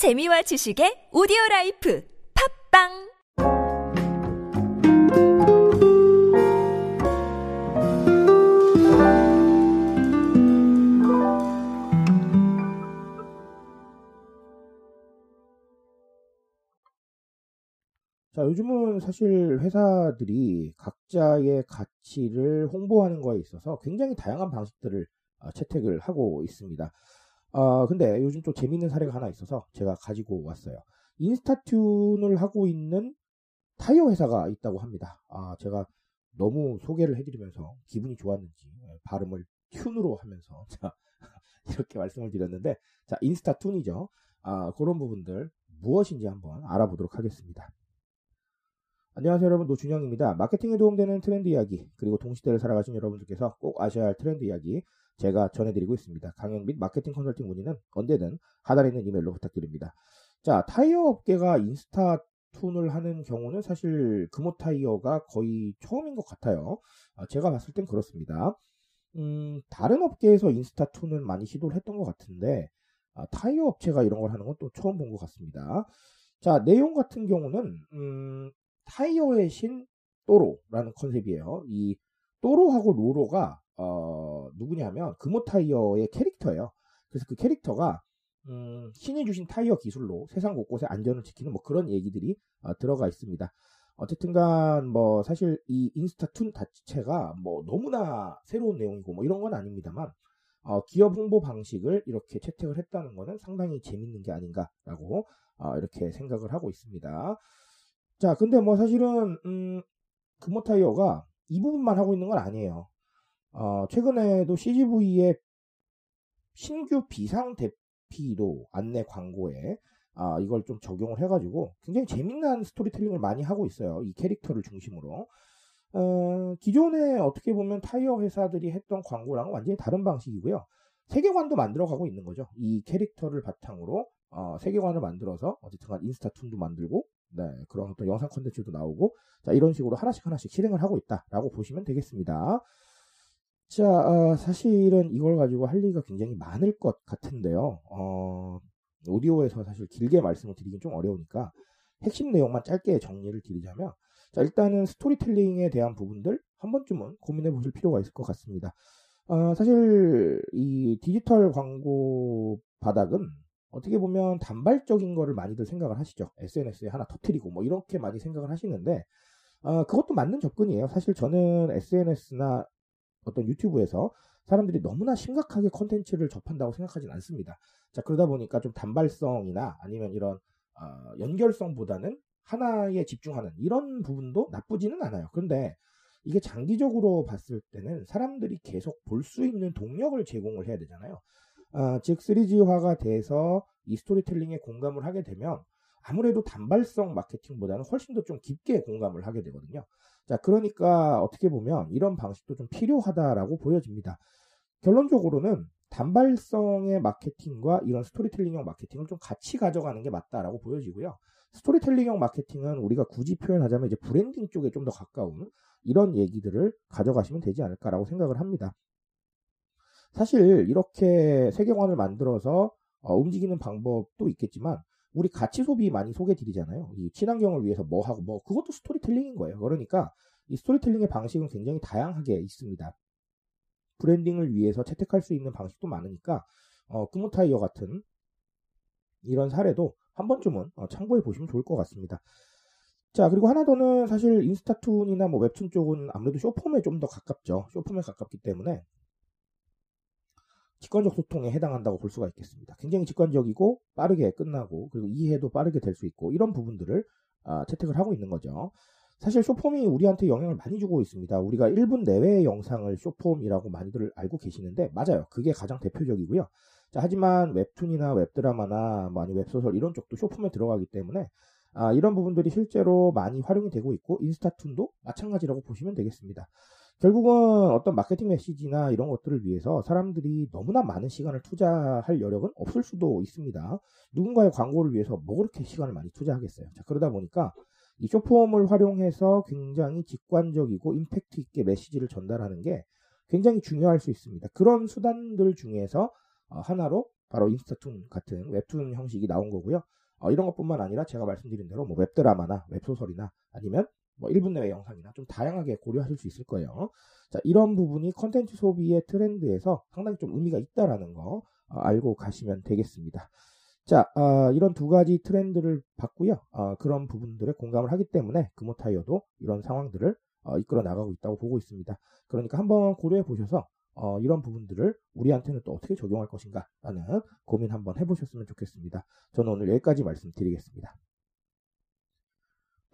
재미와 지식의 오디오 라이프 팝빵 자, 요즘은 사실 회사들이 각자의 가치를 홍보하는 거에 있어서 굉장히 다양한 방식들을 어, 채택을 하고 있습니다. 어, 근데 요즘 또 재밌는 사례가 하나 있어서 제가 가지고 왔어요. 인스타튠을 하고 있는 타이어 회사가 있다고 합니다. 아, 제가 너무 소개를 해드리면서 기분이 좋았는지 예, 발음을 튠으로 하면서 자, 이렇게 말씀을 드렸는데 자, 인스타튠이죠. 아, 그런 부분들 무엇인지 한번 알아보도록 하겠습니다. 안녕하세요 여러분 노준영입니다. 마케팅에 도움되는 트렌드 이야기 그리고 동시대를 살아가신 여러분들께서 꼭 아셔야 할 트렌드 이야기 제가 전해드리고 있습니다. 강연 및 마케팅 컨설팅 문의는 언제든 하단에 있는 이메일로 부탁드립니다. 자 타이어 업계가 인스타 툰을 하는 경우는 사실 금호 타이어가 거의 처음인 것 같아요. 아, 제가 봤을 땐 그렇습니다. 음, 다른 업계에서 인스타 툰을 많이 시도를 했던 것 같은데 아, 타이어 업체가 이런 걸 하는 건 또 처음 본 것 같습니다. 자 내용 같은 경우는 음, 타이어의 신 또로라는 컨셉이에요. 이 또로하고 로로가 어, 누구냐면 금호 타이어의 캐릭터예요. 그래서 그 캐릭터가 음, 신이 주신 타이어 기술로 세상 곳곳에 안전을 지키는 뭐 그런 얘기들이 어, 들어가 있습니다. 어쨌든간 뭐 사실 이 인스타툰 자체가 뭐 너무나 새로운 내용이고 뭐 이런 건 아닙니다만 어, 기업 홍보 방식을 이렇게 채택을 했다는 것은 상당히 재밌는 게 아닌가라고 어, 이렇게 생각을 하고 있습니다. 자, 근데 뭐 사실은 음, 금호 타이어가 이 부분만 하고 있는 건 아니에요. 어, 최근에도 CGV의 신규 비상 대피도 안내 광고에 아, 이걸 좀 적용을 해가지고 굉장히 재밌는 스토리텔링을 많이 하고 있어요. 이 캐릭터를 중심으로. 어, 기존에 어떻게 보면 타이어 회사들이 했던 광고랑은 완전히 다른 방식이고요. 세계관도 만들어가고 있는 거죠. 이 캐릭터를 바탕으로 어, 세계관을 만들어서 어쨌든 인스타툰도 만들고 네, 그런 어떤 영상 컨텐츠도 나오고 자 이런 식으로 하나씩 하나씩 실행을 하고 있다라고 보시면 되겠습니다. 자 어, 사실은 이걸 가지고 할 얘기가 굉장히 많을 것 같은데요. 어, 오디오에서 사실 길게 말씀을 드리긴 좀 어려우니까 핵심 내용만 짧게 정리를 드리자면 자 일단은 스토리텔링에 대한 부분들 한 번쯤은 고민해 보실 필요가 있을 것 같습니다. 어, 사실 이 디지털 광고 바닥은 어떻게 보면 단발적인 거를 많이들 생각을 하시죠. SNS에 하나 터트리고 뭐 이렇게 많이 생각을 하시는데 어, 그것도 맞는 접근이에요. 사실 저는 SNS나 어떤 유튜브에서 사람들이 너무나 심각하게 컨텐츠를 접한다고 생각하진 않습니다. 자 그러다 보니까 좀 단발성이나 아니면 이런 어, 연결성보다는 하나에 집중하는 이런 부분도 나쁘지는 않아요. 그런데 이게 장기적으로 봤을 때는 사람들이 계속 볼 수 있는 동력을 제공을 해야 되잖아요. 어, 즉 3G화가 돼서 이 스토리텔링에 공감을 하게 되면 아무래도 단발성 마케팅보다는 훨씬 더 좀 깊게 공감을 하게 되거든요. 자, 그러니까 어떻게 보면 이런 방식도 좀 필요하다라고 보여집니다. 결론적으로는 단발성의 마케팅과 이런 스토리텔링형 마케팅을 좀 같이 가져가는 게 맞다라고 보여지고요. 스토리텔링형 마케팅은 우리가 굳이 표현하자면 이제 브랜딩 쪽에 좀 더 가까운 이런 얘기들을 가져가시면 되지 않을까라고 생각을 합니다. 사실 이렇게 세계관을 만들어서 어, 움직이는 방법도 있겠지만 우리 가치 소비 많이 소개 드리잖아요. 이 친환경을 위해서 뭐 하고 뭐 그것도 스토리텔링인 거예요. 그러니까 이 스토리텔링의 방식은 굉장히 다양하게 있습니다. 브랜딩을 위해서 채택할 수 있는 방식도 많으니까 어, 금호타이어 같은 이런 사례도 한 번쯤은 어, 참고해 보시면 좋을 것 같습니다. 자 그리고 하나 더는 사실 인스타툰이나 뭐 웹툰 쪽은 아무래도 쇼폼에 좀 더 가깝죠. 쇼폼에 가깝기 때문에 직관적 소통에 해당한다고 볼 수가 있겠습니다. 굉장히 직관적이고 빠르게 끝나고 그리고 이해도 빠르게 될 수 있고 이런 부분들을 아, 채택을 하고 있는 거죠. 사실 쇼폼이 우리한테 영향을 많이 주고 있습니다. 우리가 1분 내외의 영상을 쇼폼이라고 많이들 알고 계시는데 맞아요. 그게 가장 대표적이고요. 자, 하지만 웹툰이나 웹드라마나 뭐 아니 웹소설 이런 쪽도 쇼폼에 들어가기 때문에 아, 이런 부분들이 실제로 많이 활용이 되고 있고 인스타툰도 마찬가지라고 보시면 되겠습니다. 결국은 어떤 마케팅 메시지나 이런 것들을 위해서 사람들이 너무나 많은 시간을 투자할 여력은 없을 수도 있습니다. 누군가의 광고를 위해서 뭐 그렇게 시간을 많이 투자하겠어요. 자, 그러다 보니까 이 쇼폼을 활용해서 굉장히 직관적이고 임팩트 있게 메시지를 전달하는 게 굉장히 중요할 수 있습니다. 그런 수단들 중에서 어, 하나로 바로 인스타툰 같은 웹툰 형식이 나온 거고요. 어, 이런 것뿐만 아니라 제가 말씀드린 대로 뭐 웹드라마나 웹소설이나 아니면 뭐 1분 내외 영상이나 좀 다양하게 고려하실 수 있을 거예요. 자, 이런 부분이 컨텐츠 소비의 트렌드에서 상당히 좀 의미가 있다라는 거 어, 알고 가시면 되겠습니다. 자, 어, 이런 두 가지 트렌드를 봤고요. 어, 그런 부분들에 공감을 하기 때문에 금호타이어도 이런 상황들을 어, 이끌어 나가고 있다고 보고 있습니다. 그러니까 한번 고려해 보셔서 어, 이런 부분들을 우리한테는 또 어떻게 적용할 것인가 라는 고민 한번 해보셨으면 좋겠습니다. 저는 오늘 여기까지 말씀드리겠습니다.